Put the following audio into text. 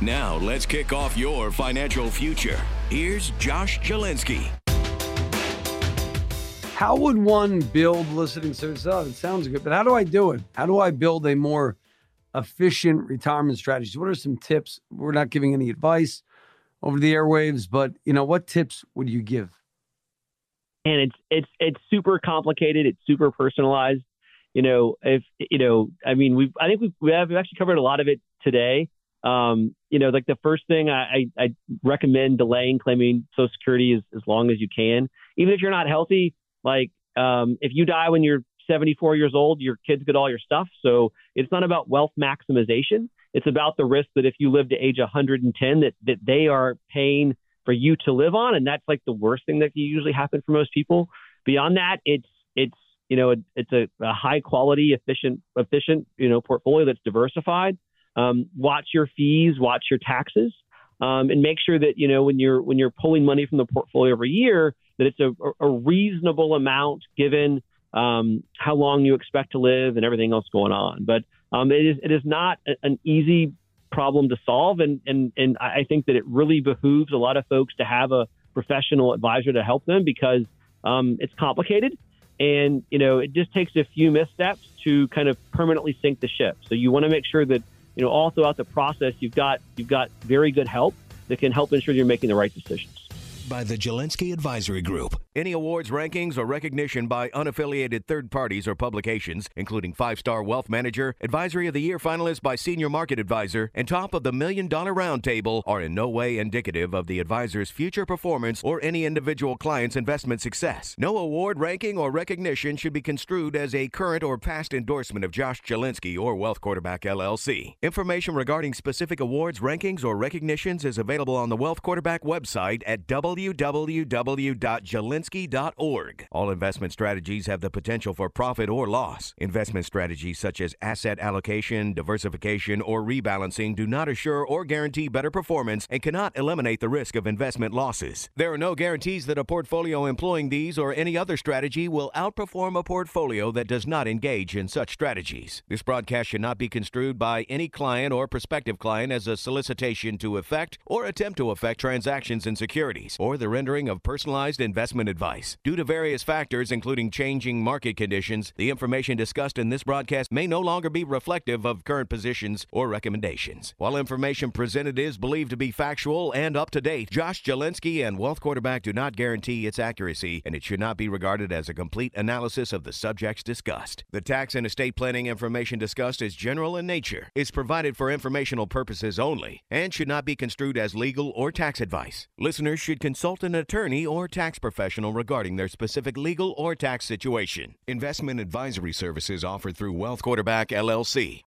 Now, let's kick off your financial future. Here's Josh Jalinski. How would one build listening service? Oh, uh, it sounds good, but how do I do it? How do I build a more efficient retirement strategy? What are some tips? We're not giving any advice over the airwaves, but you know, what tips would you give? And it's it's it's super complicated. It's super personalized. You know, if you know, I mean, we've I think we've we have actually covered a lot of it today. Um, you know, like the first thing I, I, I recommend delaying claiming Social Security as, as long as you can. Even if you're not healthy, like um, if you die when you're 74 years old, your kids get all your stuff. So it's not about wealth maximization. It's about the risk that if you live to age 110, that that they are paying for you to live on, and that's like the worst thing that can usually happen for most people. Beyond that, it's it's you know it, it's a, a high quality, efficient efficient you know portfolio that's diversified. Um, watch your fees, watch your taxes, um, and make sure that you know when you're when you're pulling money from the portfolio every year that it's a, a reasonable amount given um, how long you expect to live and everything else going on. But um, it is it is not an easy problem to solve, and and and I think that it really behooves a lot of folks to have a professional advisor to help them because um, it's complicated, and you know it just takes a few missteps to kind of permanently sink the ship. So you want to make sure that you know all throughout the process you've got you've got very good help that can help ensure you're making the right decisions by the Jalinski Advisory Group. Any awards, rankings, or recognition by unaffiliated third parties or publications, including Five Star Wealth Manager, Advisory of the Year finalist by Senior Market Advisor, and top of the Million Dollar Roundtable, are in no way indicative of the advisor's future performance or any individual client's investment success. No award, ranking, or recognition should be construed as a current or past endorsement of Josh Jalinski or Wealth Quarterback LLC. Information regarding specific awards, rankings, or recognitions is available on the Wealth Quarterback website at double www.jalinski.org. All investment strategies have the potential for profit or loss. Investment strategies such as asset allocation, diversification, or rebalancing do not assure or guarantee better performance and cannot eliminate the risk of investment losses. There are no guarantees that a portfolio employing these or any other strategy will outperform a portfolio that does not engage in such strategies. This broadcast should not be construed by any client or prospective client as a solicitation to effect or attempt to effect transactions in securities or the rendering of personalized investment advice. Due to various factors, including changing market conditions, the information discussed in this broadcast may no longer be reflective of current positions or recommendations. While information presented is believed to be factual and up to date, Josh Jalinski and Wealth Quarterback do not guarantee its accuracy, and it should not be regarded as a complete analysis of the subjects discussed. The tax and estate planning information discussed is general in nature, is provided for informational purposes only, and should not be construed as legal or tax advice. Listeners should consult an attorney or tax professional regarding their specific legal or tax situation. Investment advisory services offered through Wealth Quarterback LLC.